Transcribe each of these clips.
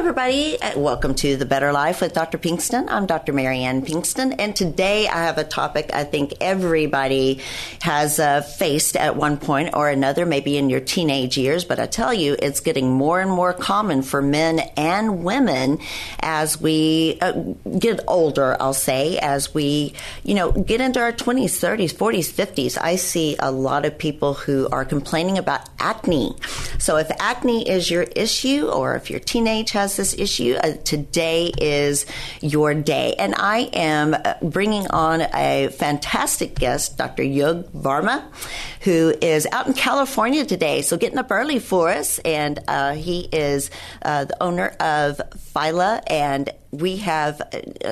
Everybody. Uh, welcome to The Better Life with Dr. Pinkston. I'm Dr. Marianne Pinkston, and today I have a topic I think everybody has uh, faced at one point or another, maybe in your teenage years, but I tell you, it's getting more and more common for men and women as we uh, get older, I'll say, as we, you know, get into our 20s, 30s, 40s, 50s. I see a lot of people who are complaining about acne. So if acne is your issue, or if you're teenage, has this issue. Uh, today is your day. And I am uh, bringing on a fantastic guest, Dr. Yug Varma, who is out in California today. So getting up early for us. And uh, he is uh, the owner of Phyla and we have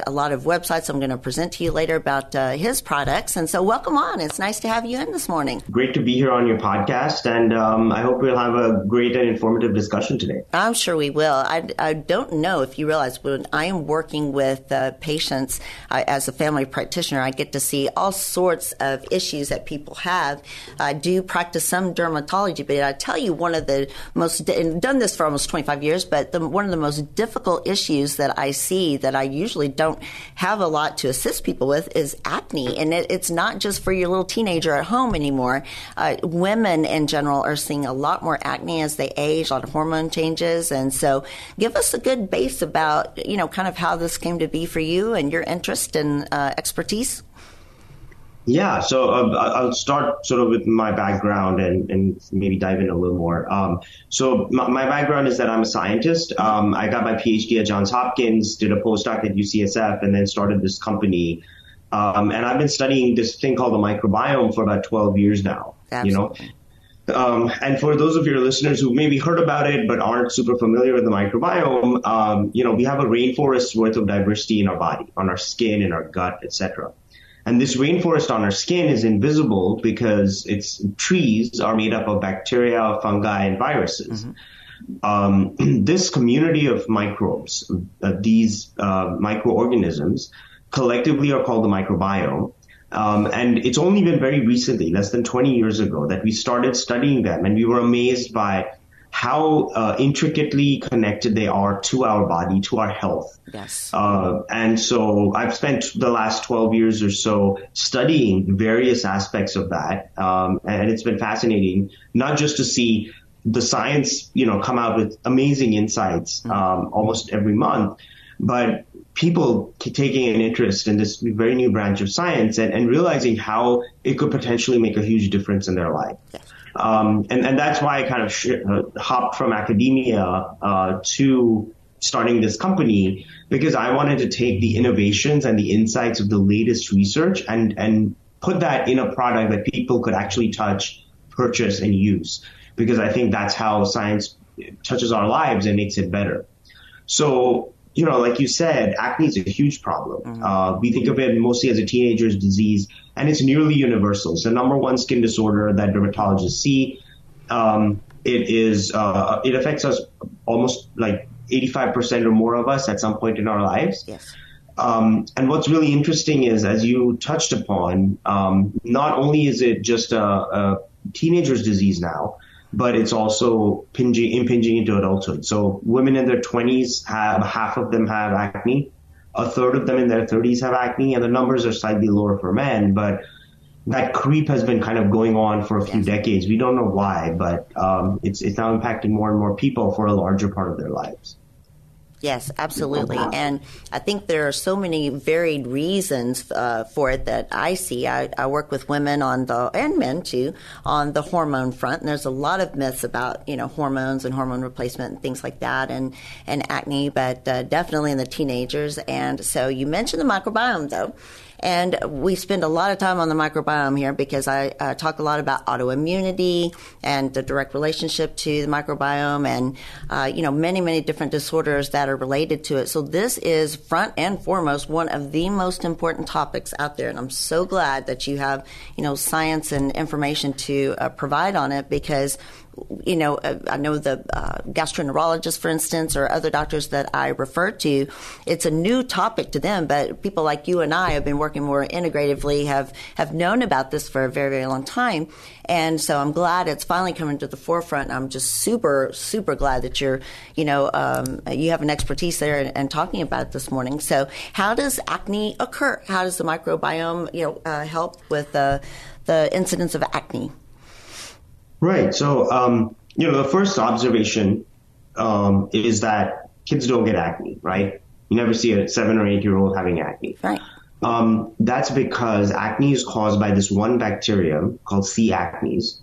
a lot of websites I'm going to present to you later about uh, his products. And so, welcome on. It's nice to have you in this morning. Great to be here on your podcast. And um, I hope we'll have a great and informative discussion today. I'm sure we will. I, I don't know if you realize when I am working with uh, patients uh, as a family practitioner, I get to see all sorts of issues that people have. I do practice some dermatology, but I tell you, one of the most, and done this for almost 25 years, but the, one of the most difficult issues that I see see that I usually don't have a lot to assist people with is acne. And it, it's not just for your little teenager at home anymore. Uh, women in general are seeing a lot more acne as they age, a lot of hormone changes. And so give us a good base about, you know, kind of how this came to be for you and your interest and uh, expertise. Yeah, so uh, I'll start sort of with my background and, and maybe dive in a little more. Um, so my, my, background is that I'm a scientist. Um, I got my PhD at Johns Hopkins, did a postdoc at UCSF, and then started this company. Um, and I've been studying this thing called the microbiome for about 12 years now. Absolutely. You know, um, and for those of your listeners who maybe heard about it but aren't super familiar with the microbiome, um, you know, we have a rainforest worth of diversity in our body, on our skin, in our gut, etc. And this rainforest on our skin is invisible because its trees are made up of bacteria, fungi, and viruses. Mm-hmm. Um, this community of microbes, uh, these uh, microorganisms, collectively are called the microbiome. Um, and it's only been very recently, less than 20 years ago, that we started studying them, and we were amazed by how uh, intricately connected they are to our body, to our health. Yes. Uh, and so I've spent the last 12 years or so studying various aspects of that. Um, and it's been fascinating, not just to see the science, you know, come out with amazing insights mm-hmm. um, almost every month, but people taking an interest in this very new branch of science and, and realizing how it could potentially make a huge difference in their life. Um, and, and that's why I kind of sh- uh, hopped from academia uh, to starting this company because I wanted to take the innovations and the insights of the latest research and, and put that in a product that people could actually touch, purchase, and use. Because I think that's how science touches our lives and makes it better. So, you know, like you said, acne is a huge problem. Mm-hmm. Uh, we think of it mostly as a teenager's disease and it's nearly universal. It's the number one skin disorder that dermatologists see. Um, it is uh, it affects us almost like 85% or more of us at some point in our lives. Yes. Um, and what's really interesting is, as you touched upon, um, not only is it just a, a, teenager's disease now, but it's also impinging, impinging into adulthood. So women in their 20s have half of them have acne a third of them in their 30s have acne, and the numbers are slightly lower for men, but that creep has been kind of going on for a few yes. decades. We don't know why, but um, it's it's now impacting more and more people for a larger part of their lives. Yes, absolutely. And I think there are so many varied reasons uh, for it that I see. I, I, work with women on the, and men too, on the hormone front. And there's a lot of myths about, you know, hormones and hormone replacement and things like that and, and acne, but uh, definitely in the teenagers. And so you mentioned the microbiome though. And we spend a lot of time on the microbiome here because I uh, talk a lot about autoimmunity and the direct relationship to the microbiome and, uh, you know, many, many different disorders that are related to it. So this is front and foremost one of the most important topics out there. And I'm so glad that you have, you know, science and information to uh, provide on it because you know, uh, I know the uh, gastroenterologist, for instance, or other doctors that I refer to, it's a new topic to them, but people like you and I have been working more integratively, have, have known about this for a very, very long time. And so I'm glad it's finally coming to the forefront. I'm just super, super glad that you're, you know, um, you have an expertise there and, and, talking about it this morning. So how does acne occur? How does the microbiome, you know, uh, help with the incidence of acne? Right. So, um, you know, the first observation um, is that kids don't get acne, right? You never see a seven or eight year old having acne. Right. Um, that's because acne is caused by this one bacterium called C. acnes.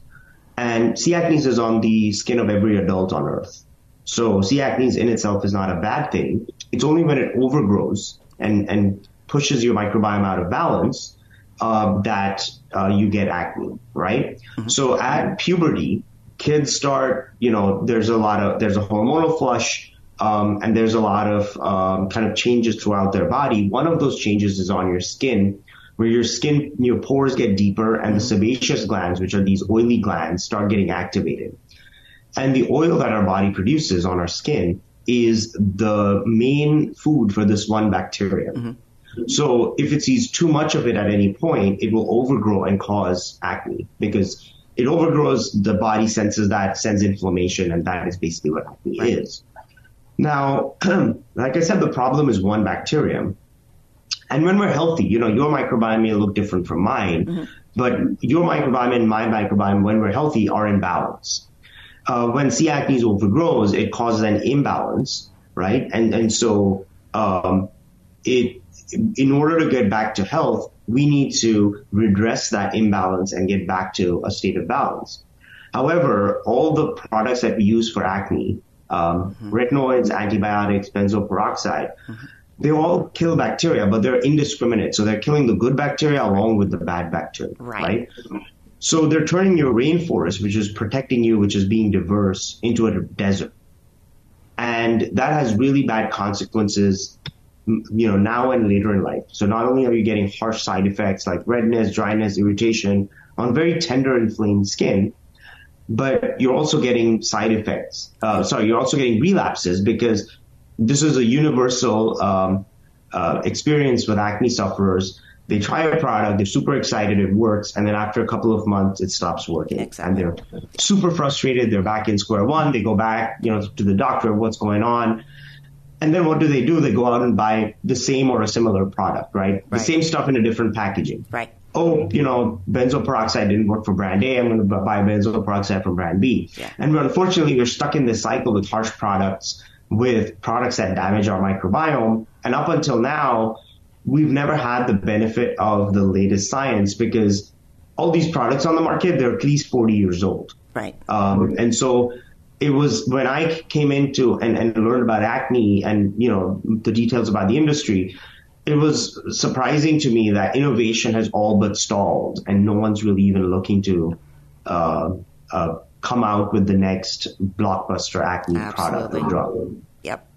And C. acnes is on the skin of every adult on earth. So C. acnes in itself is not a bad thing. It's only when it overgrows and, and pushes your microbiome out of balance uh, that uh, you get acne, right? Mm-hmm. So at puberty, kids start, you know, there's a lot of, there's a hormonal flush, um, and there's a lot of um, kind of changes throughout their body. One of those changes is on your skin, where your skin, your pores get deeper, and the mm-hmm. sebaceous glands, which are these oily glands, start getting activated. And the oil that our body produces on our skin is the main food for this one bacteria. Mm-hmm. So if it sees too much of it at any point, it will overgrow and cause acne because it overgrows, the body senses that, sends inflammation, and that is basically what acne right. is. Now, like I said, the problem is one bacterium. And when we're healthy, you know, your microbiome may look different from mine, mm-hmm. but your microbiome and my microbiome, when we're healthy, are in balance. Uh, when C. acnes overgrows, it causes an imbalance, right? And and so um, it in order to get back to health, we need to redress that imbalance and get back to a state of balance. However, all the products that we use for acne, um, mm-hmm. retinoids, antibiotics, benzoyl peroxide, mm-hmm. they all kill bacteria, but they're indiscriminate. So they're killing the good bacteria along with the bad bacteria, right? right? So they're turning your rainforest, which is protecting you, which is being diverse, into a desert. And that has really bad consequences you know, now and later in life. So not only are you getting harsh side effects like redness, dryness, irritation on very tender inflamed skin, but you're also getting side effects. Uh, sorry, you're also getting relapses because this is a universal um, uh, experience with acne sufferers. They try a product, they're super excited, it works, and then after a couple of months, it stops working, exactly. and they're super frustrated. They're back in square one. They go back, you know, to the doctor. What's going on? And then what do they do? They go out and buy the same or a similar product, right? right. The same stuff in a different packaging. Right. Oh, you know, benzoyl peroxide didn't work for brand A. I'm going to buy benzoyl peroxide from brand B. Yeah. And unfortunately, we're stuck in this cycle with harsh products, with products that damage our microbiome. And up until now, we've never had the benefit of the latest science because all these products on the market, they're at least 40 years old. Right. Um, and so it was when I came into and, and learned about acne and, you know, the details about the industry, it was surprising to me that innovation has all but stalled and no one's really even looking to uh, uh, come out with the next blockbuster acne Absolutely. product or drug. Yep.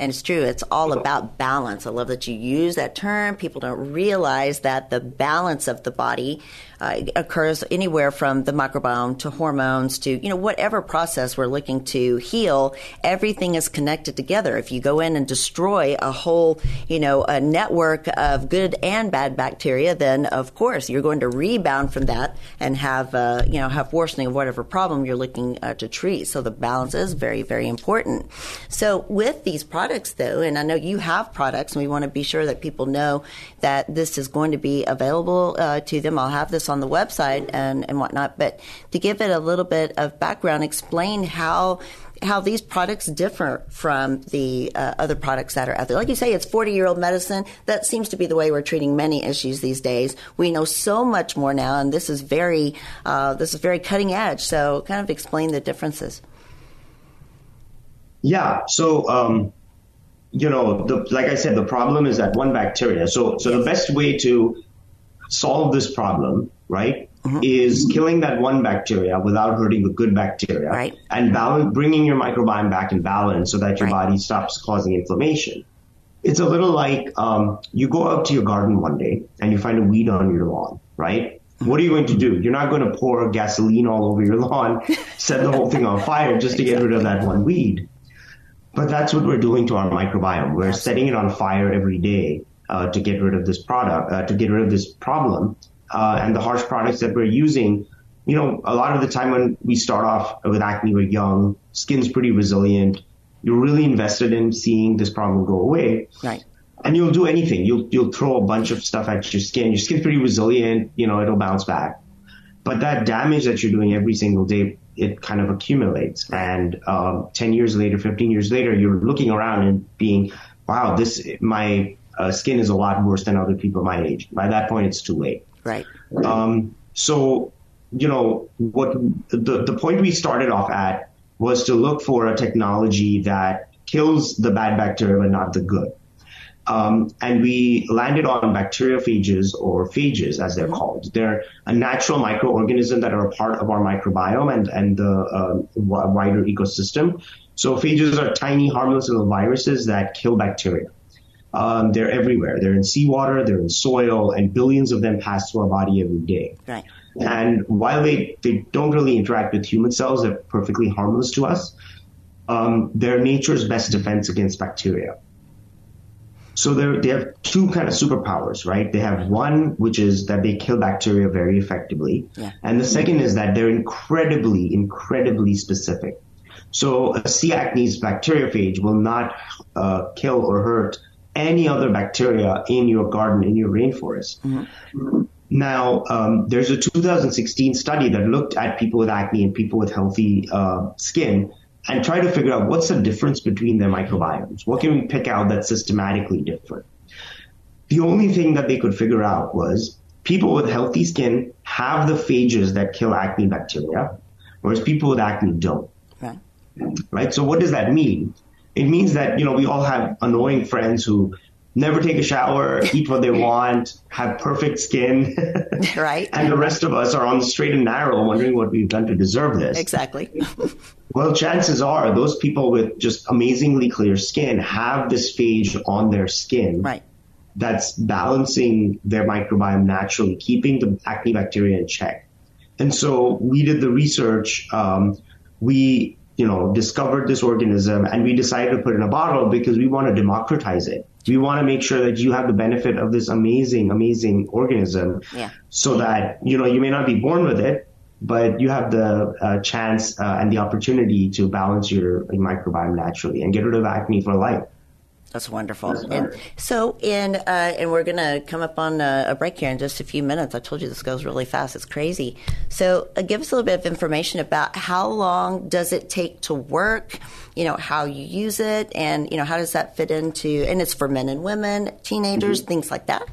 And it's true, it's all about balance. I love that you use that term. People don't realize that the balance of the body uh, occurs anywhere from the microbiome to hormones to, you know, whatever process we're looking to heal. Everything is connected together. If you go in and destroy a whole, you know, a network of good and bad bacteria, then of course you're going to rebound from that and have, uh, you know, have worsening of whatever problem you're looking uh, to treat. So the balance is very, very important. So with these products though, and I know you have products and we want to be sure that people know that this is going to be available uh, to them. I'll have this on the website and, and whatnot. But to give it a little bit of background, explain how how these products differ from the uh, other products that are out there. Like you say, it's 40 year old medicine. That seems to be the way we're treating many issues these days. We know so much more now, and this is very, uh, this is very cutting edge. So, kind of explain the differences. Yeah. So, um, you know, the, like I said, the problem is that one bacteria. So, so the best way to solve this problem, right, mm-hmm. is killing that one bacteria without hurting the good bacteria, right. and balance, bringing your microbiome back in balance so that your right. body stops causing inflammation. It's a little like um, you go out to your garden one day and you find a weed on your lawn, right? What are you going to do? You're not going to pour gasoline all over your lawn, set the whole thing on fire just to get rid of that one weed. But that's what we're doing to our microbiome. We're setting it on fire every day uh, to get rid of this product, uh, to get rid of this problem. Uh, and the harsh products that we're using, you know, a lot of the time when we start off with acne, we're young, skin's pretty resilient. You're really invested in seeing this problem go away. Right. And you'll do anything. You'll, you'll throw a bunch of stuff at your skin. Your skin's pretty resilient. You know, it'll bounce back. But that damage that you're doing every single day it kind of accumulates. And um, 10 years later, 15 years later, you're looking around and being, wow, this, my uh, skin is a lot worse than other people my age. By that point, it's too late. Right. Um, so, you know, what the, the point we started off at was to look for a technology that kills the bad bacteria but not the good. Um, and we landed on bacteriophages or phages as they're mm-hmm. called. They're a natural microorganism that are a part of our microbiome and, and the uh, wider ecosystem. So phages are tiny, harmless little viruses that kill bacteria. Um, they're everywhere. They're in seawater, they're in soil, and billions of them pass through our body every day. Right. And while they, they don't really interact with human cells, they're perfectly harmless to us. Um, they're nature's best defense against bacteria. So they have two kind of superpowers, right? They have one, which is that they kill bacteria very effectively. Yeah. And the second is that they're incredibly, incredibly specific. So a C. acnes bacteriophage will not uh, kill or hurt any other bacteria in your garden, in your rainforest. Mm-hmm. Now, um, there's a 2016 study that looked at people with acne and people with healthy uh, skin and tried to figure out what's the difference between their microbiomes. What can we pick out that's systematically different? The only thing that they could figure out was people with healthy skin have the phages that kill acne bacteria, whereas people with acne don't. Right. Right. So what does that mean? It means that, you know, we all have annoying friends who never take a shower, eat what they want, have perfect skin. right. and the rest of us are on the straight and narrow wondering what we've done to deserve this. Exactly. well, chances are those people with just amazingly clear skin have this phage on their skin. Right. That's balancing their microbiome naturally, keeping the acne bacteria in check. And so we did the research. Um, we you know, discovered this organism and we decided to put it in a bottle because we want to democratize it. We want to make sure that you have the benefit of this amazing, amazing organism yeah. so that, you know, you may not be born with it, but you have the uh, chance uh, and the opportunity to balance your, your microbiome naturally and get rid of acne for life. That's wonderful. And so, in uh, and we're going to come up on a, a, break here in just a few minutes. I told you this goes really fast. It's crazy. So, uh, give us a little bit of information about how long does it take to work. You know how you use it, and you know how does that fit into. And it's for men and women, teenagers, mm-hmm. things like that.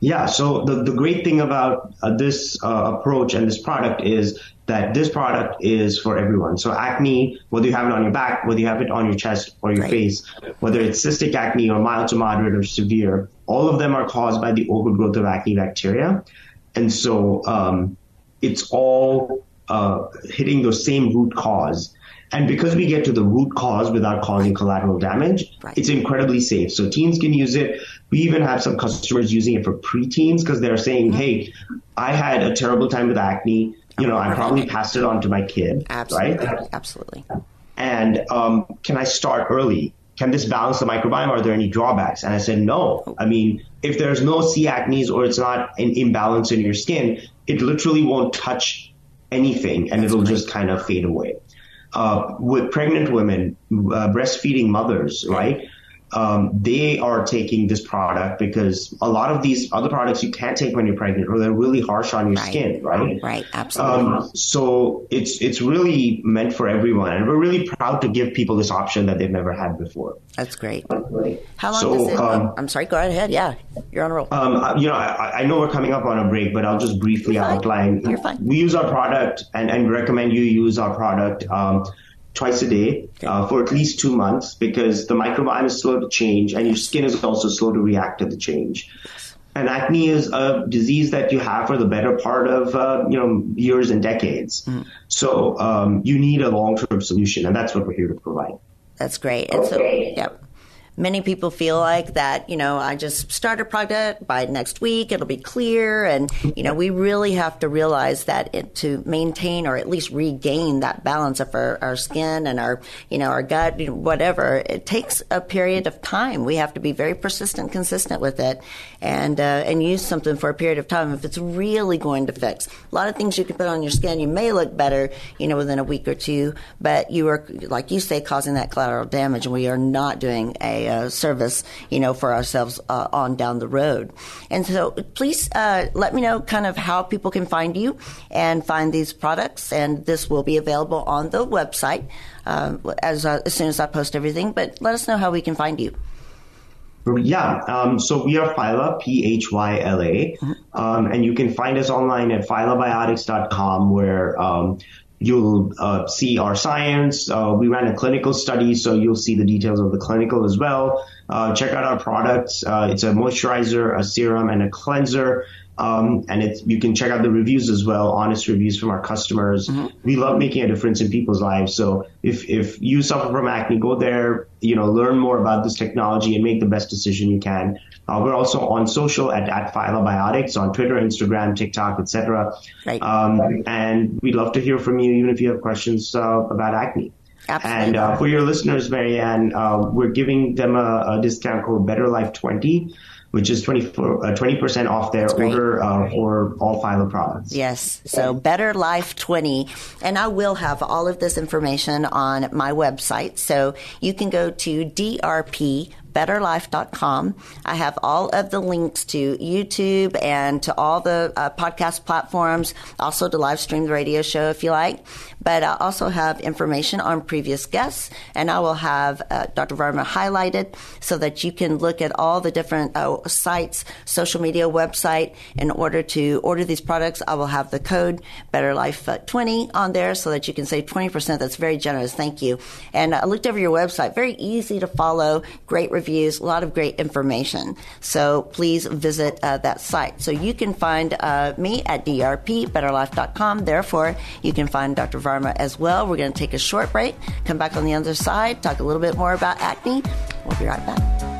Yeah. So the, the great thing about uh, this uh, approach and this product is that this product is for everyone. So acne, whether you have it on your back, whether you have it on your chest or your right. face, whether it's cystic acne or mild to moderate or severe, all of them are caused by the overgrowth of acne bacteria. And so um, it's all uh, hitting the same root cause. And because we get to the root cause without causing collateral damage, right. it's incredibly safe. So teens can use it. We even have some customers using it for preteens because they're saying, mm-hmm. hey, I had a terrible time with acne you know, I probably passed it on to my kid, absolutely, right? Absolutely. And um, can I start early? Can this balance the microbiome? Are there any drawbacks? And I said, no. I mean, if there's no C. acnes or it's not an imbalance in your skin, it literally won't touch anything and That's it'll just kind of fade away. Uh, with pregnant women, uh, breastfeeding mothers, right? Um, they are taking this product because a lot of these other products you can't take when you're pregnant, or they're really harsh on your Right. skin, right? Right, absolutely. Um, so it's it's really meant for everyone, and we're really proud to give people this option that they've never had before. That's great. How long So, does it? um, I'm sorry. Go ahead. Yeah, you're on a roll. Um, you know, I, I know we're coming up on a break, but I'll just briefly You're outline. You're fine. We use our product and, and recommend you use our product um, twice a day uh, for at least two months because the microbiome is slow to change and your skin is also slow to react to the change. And acne is a disease that you have for the better part of uh, you know years and decades. Mm. So um, you need a long term solution, and that's what we're here to provide. That's great. And so, yep. Many people feel like that, you know, I just start a product by next week, it'll be clear. And, you know, we really have to realize that it, to maintain or at least regain that balance of our, our skin and our, you know, our gut, you know, whatever, it takes a period of time. We have to be very persistent, consistent with it and, uh, and use something for a period of time if it's really going to fix. A lot of things you can put on your skin, you may look better, you know, within a week or two, but you are, like you say, causing that collateral damage, and we are not doing a uh, service, you know, for ourselves uh, on down the road. And so, please uh, let me know kind of how people can find you and find these products, and this will be available on the website um, as uh, as soon as I post everything. But let us know how we can find you. Yeah, um, so we are Phyla, P H Y L A, um, and you can find us online at phylabiotics.com where um, you'll uh, see our science. Uh, we ran a clinical study, so you'll see the details of the clinical as well. Uh, check out our products. Uh, it's a moisturizer, a serum, and a cleanser. Um, and it's, you can check out the reviews as well, honest reviews from our customers. We love making a difference in people's lives. So if, if you suffer from acne, go there, you know, learn more about this technology and make the best decision you can. Uh, we're also on social at, at Phylabiotics on Twitter, Instagram, TikTok, etc. Right. Um, and we'd love to hear from you, even if you have questions uh, about acne. Absolutely. And uh, for your listeners, Marianne, uh, we're giving them a, a discount code BetterLife20, which is 24, uh, 20% off their order uh, for all Phyla products. Yes. So Better Life 20. And I will have all of this information on my website. So you can go to DRP betterlife.com. I have all of the links to YouTube and to all the uh, podcast platforms, also to live stream the radio show if you like. But I also have information on previous guests, and I will have uh, Dr. Varma highlighted so that you can look at all the different uh, sites, social media website. In order to order these products, I will have the code BetterLife20 on there so that you can save 20%. That's very generous. Thank you. And I looked over your website. Very easy to follow. Great reviews. A lot of great information. So please visit uh, that site. So you can find uh, me at drpbetterlife.com. Therefore, you can find Dr. Varma as well. We're going to take a short break, come back on the other side, talk a little bit more about acne. We'll be right back.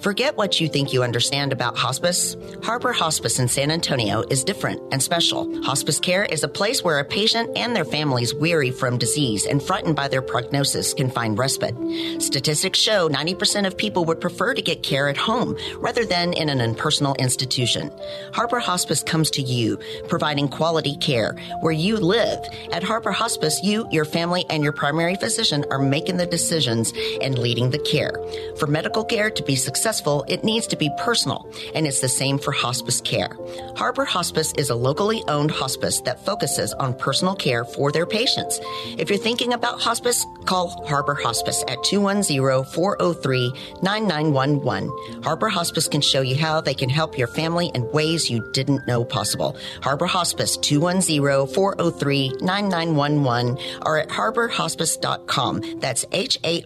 Forget what you think you understand about hospice. Harbor Hospice in San Antonio is different and special. Hospice care is a place where a patient and their families weary from disease and frightened by their prognosis can find respite. Statistics show 90% of people would prefer to get care at home rather than in an impersonal institution. Harbor Hospice comes to you, providing quality care where you live. At Harbor Hospice, you, your family, and your primary physician are making the decisions and leading the care. For medical care to be successful, it needs to be personal, and it's the same for hospice care. Harbor Hospice is a locally owned hospice that focuses on personal care for their patients. If you're thinking about hospice, call Harbor Hospice at 210-403-9911. Harbor Hospice can show you how they can help your family in ways you didn't know possible. Harbor Hospice 210-403-9911 or at harborhospice.com. That's H-A-R-B-O-U-R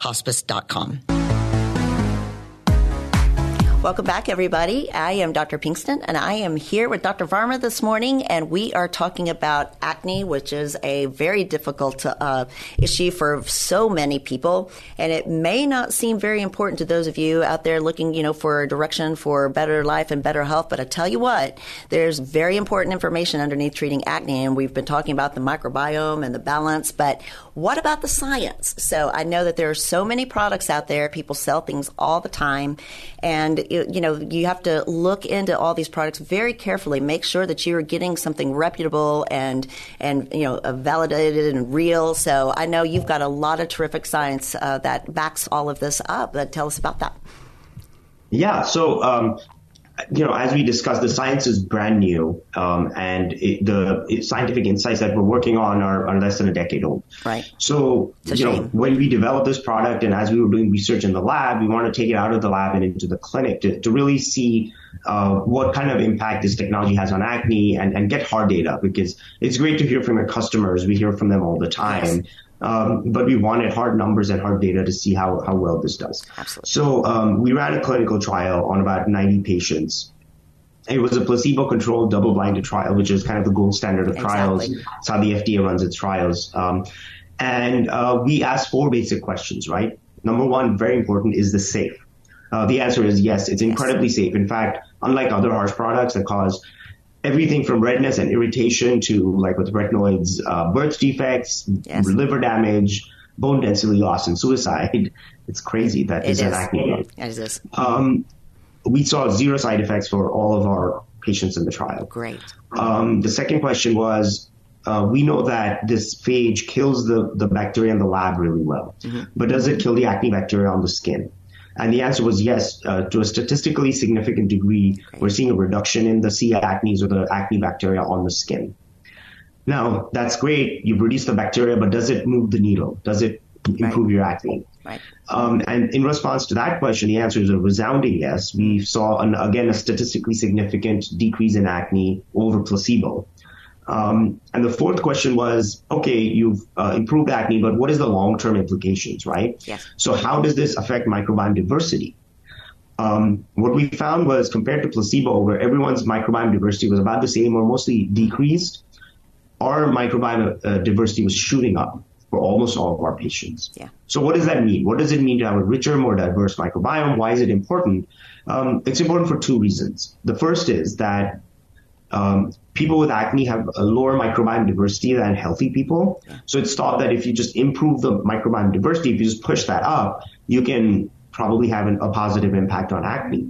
hospice.com. Welcome back, everybody. I am Dr. Pinkston, and I am here with Dr. Varma this morning, and we are talking about acne, which is a very difficult uh, issue for so many people. And it may not seem very important to those of you out there looking, you know, for direction for better life and better health. But I tell you what, there's very important information underneath treating acne, and we've been talking about the microbiome and the balance. But what about the science? So I know that there are so many products out there. People sell things all the time, and you, know, you have to look into all these products very carefully. Make sure that you're getting something reputable and and you know validated and real. So I know you've got a lot of terrific science uh, that backs all of this up. Uh, tell us about that. Yeah. So um, you know, as we discussed, the science is brand new, um, and it, the scientific insights that we're working on are, are, less than a decade old. Right. So, you shame. know, when we developed this product, and as we were doing research in the lab, we want to take it out of the lab and into the clinic to, to really see uh, what kind of impact this technology has on acne and, and get hard data because it's great to hear from your customers. We hear from them all the time. Yes. Um, but we wanted hard numbers and hard data to see how, how well this does. Absolutely. So um, we ran a clinical trial on about 90 patients. It was a placebo-controlled, double-blinded trial, which is kind of the gold standard of exactly. trials. It's how the FDA runs its trials. Um, and uh, we asked four basic questions, right? Number one, very important, is this safe? Uh, the answer is yes, it's incredibly yes. safe. In fact, unlike other harsh products that cause everything from redness and irritation to like with retinoids, uh, birth defects, yes. liver damage, bone density loss, and suicide. It's crazy that this is acne. It is. Um, we saw zero side effects for all of our patients in the trial. Great. Um, the second question was. Uh, we know that this phage kills the, the bacteria in the lab really well, mm-hmm. but does it kill the acne bacteria on the skin? And the answer was yes, uh, to a statistically significant degree, we're seeing a reduction in the C. acnes or the acne bacteria on the skin. Now, that's great. You've reduced the bacteria, but does it move the needle? Does it improve right. your acne? Right. Um, and in response to that question, the answer is a resounding yes. We saw, an, again, a statistically significant decrease in acne over placebo. Um, and the fourth question was, okay, you've uh, improved acne, but what is the long-term implications, right? Yes. So how does this affect microbiome diversity? Um, what we found was compared to placebo, where everyone's microbiome diversity was about the same or mostly decreased, our microbiome uh, diversity was shooting up for almost all of our patients. Yeah. So what does that mean? What does it mean to have a richer, more diverse microbiome? Why is it important? Um, it's important for two reasons. The first is that um, people with acne have a lower microbiome diversity than healthy people. So it's thought that if you just improve the microbiome diversity, if you just push that up, you can probably have an, a positive impact on acne.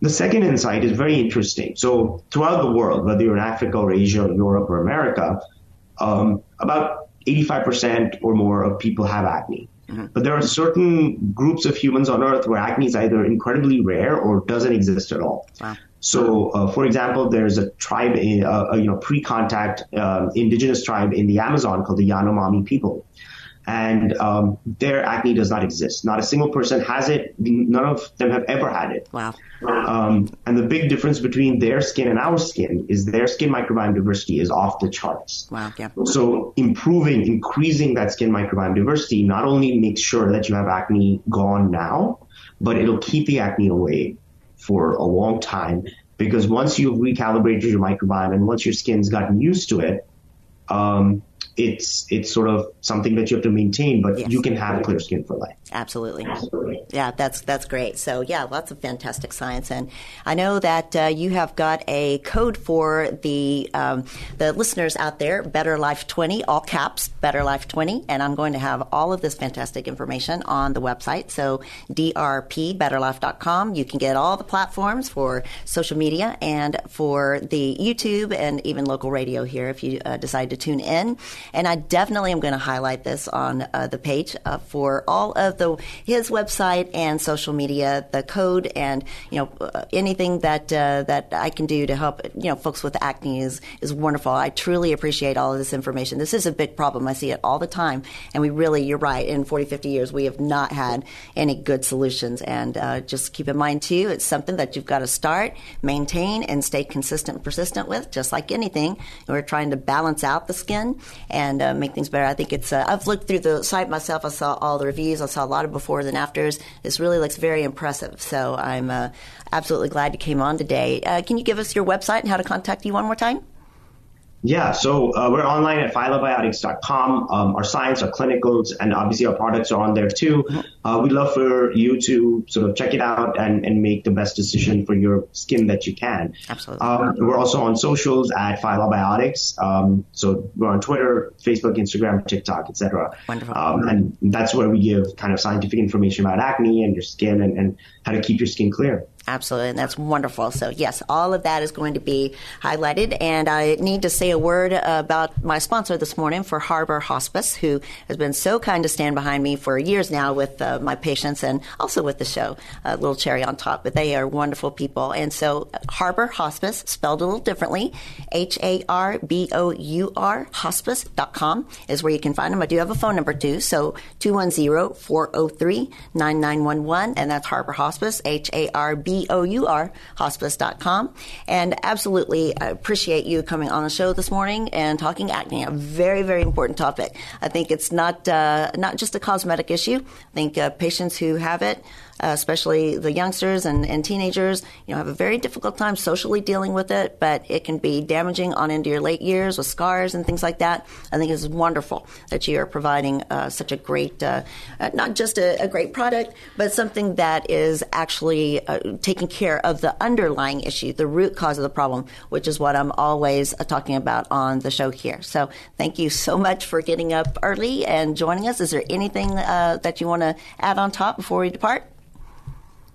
The second insight is very interesting. So throughout the world, whether you're in Africa or Asia or Europe or America, um, about 85% or more of people have acne. Mm-hmm. But there are certain groups of humans on Earth where acne is either incredibly rare or doesn't exist at all. Wow. So, uh, for example, there's a tribe, in, uh, a, you know, pre-contact uh, indigenous tribe in the Amazon called the Yanomami people, and um, their acne does not exist. Not a single person has it. None of them have ever had it. Wow. Um, and the big difference between their skin and our skin is their skin microbiome diversity is off the charts. Wow. Yeah. So improving, increasing that skin microbiome diversity not only makes sure that you have acne gone now, but it'll keep the acne away for a long time because once you've recalibrated your microbiome and once your skin's gotten used to it, um, it's it's sort of something that you have to maintain, but yes. you can have clear skin for life. Absolutely. Yeah, that's that's great. So yeah, lots of fantastic science, and I know that uh, you have got a code for the um, the listeners out there. Better Life twenty, all caps, Better Life twenty, and I'm going to have all of this fantastic information on the website. So drpbetterlife.com. You can get all the platforms for social media and for the YouTube and even local radio here if you uh, decide to tune in. And I definitely am going to highlight this on uh, the page uh, for all of the his website and social media, the code, and you know uh, anything that uh, that I can do to help you know folks with acne is is wonderful. I truly appreciate all of this information. This is a big problem. I see it all the time, and we really, you're right. In 40, 50 years, we have not had any good solutions. And uh, just keep in mind too, it's something that you've got to start, maintain, and stay consistent and persistent with. Just like anything, we're trying to balance out the skin uh, make things better. I think it's. Uh, I've looked through the site myself. I saw all the reviews. I saw a lot of befores and afters. This really looks very impressive. So I'm uh, absolutely glad you came on today. Uh, can you give us your website and how to contact you one more time? Yeah, so uh, we're online at phylabiotics.com. Um, our science, our clinicals, and obviously our products are on there too. Uh, we'd love for you to sort of check it out and, and make the best decision for your skin that you can. Absolutely. Um, we're also on socials at phylobiotics. Um, so we're on Twitter, Facebook, Instagram, TikTok, etc. Wonderful. Um, and that's where we give kind of scientific information about acne and your skin and, and how to keep your skin clear. Absolutely, and that's wonderful. So, yes, all of that is going to be highlighted. And I need to say a word about my sponsor this morning for Harbor Hospice, who has been so kind to stand behind me for years now with uh, my patients and also with the show. A little cherry on top, but they are wonderful people. And so, Harbor Hospice, spelled a little differently, H A R B O U R, hospice.com is where you can find them. I do have a phone number too, so 210 403 9911, and that's Harbor Hospice, H A R B B-O-U-R, hospice.com. And absolutely I appreciate you coming on the show this morning and talking acne, a very, very important topic. I think it's not, uh, not just a cosmetic issue. I think uh, patients who have it, uh, especially the youngsters and, and, teenagers, you know, have a very difficult time socially dealing with it, but it can be damaging on into your late years with scars and things like that. I think it's wonderful that you are providing uh, such a great, uh, uh not just a, a, great product, but something that is actually uh, taking care of the underlying issue, the root cause of the problem, which is what I'm always uh, talking about on the show here. So thank you so much for getting up early and joining us. Is there anything that you want to add on top before we depart?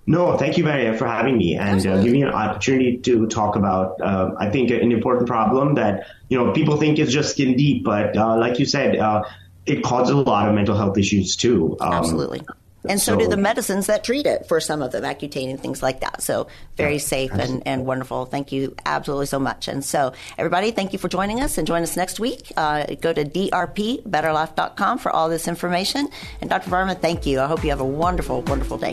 No, thank you, Maria, for having me and uh, giving me an opportunity to talk about, uh, I think, an important problem that, you know, people think is just skin deep, but uh, like you said, uh, it causes a lot of mental health issues too. Um, Absolutely. And so, so, do the medicines that treat it for some of them, Accutane and things like that. So very yeah, safe and, and wonderful. Thank you absolutely so much. And so everybody, thank you for joining us and join us next week. Uh, go to drpbetterlife.com for all this information. And Dr. Varma, thank you. I hope you have a wonderful, wonderful day.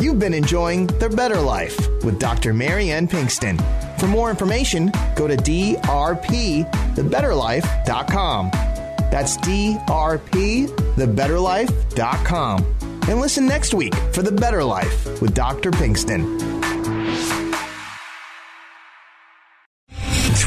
You've been enjoying The Better Life with Dr. Marianne Pinkston. For more information, go to drpthebetterlife.com. That's drpthebetterlife.com. And listen next week for The Better Life with Dr. Pinkston.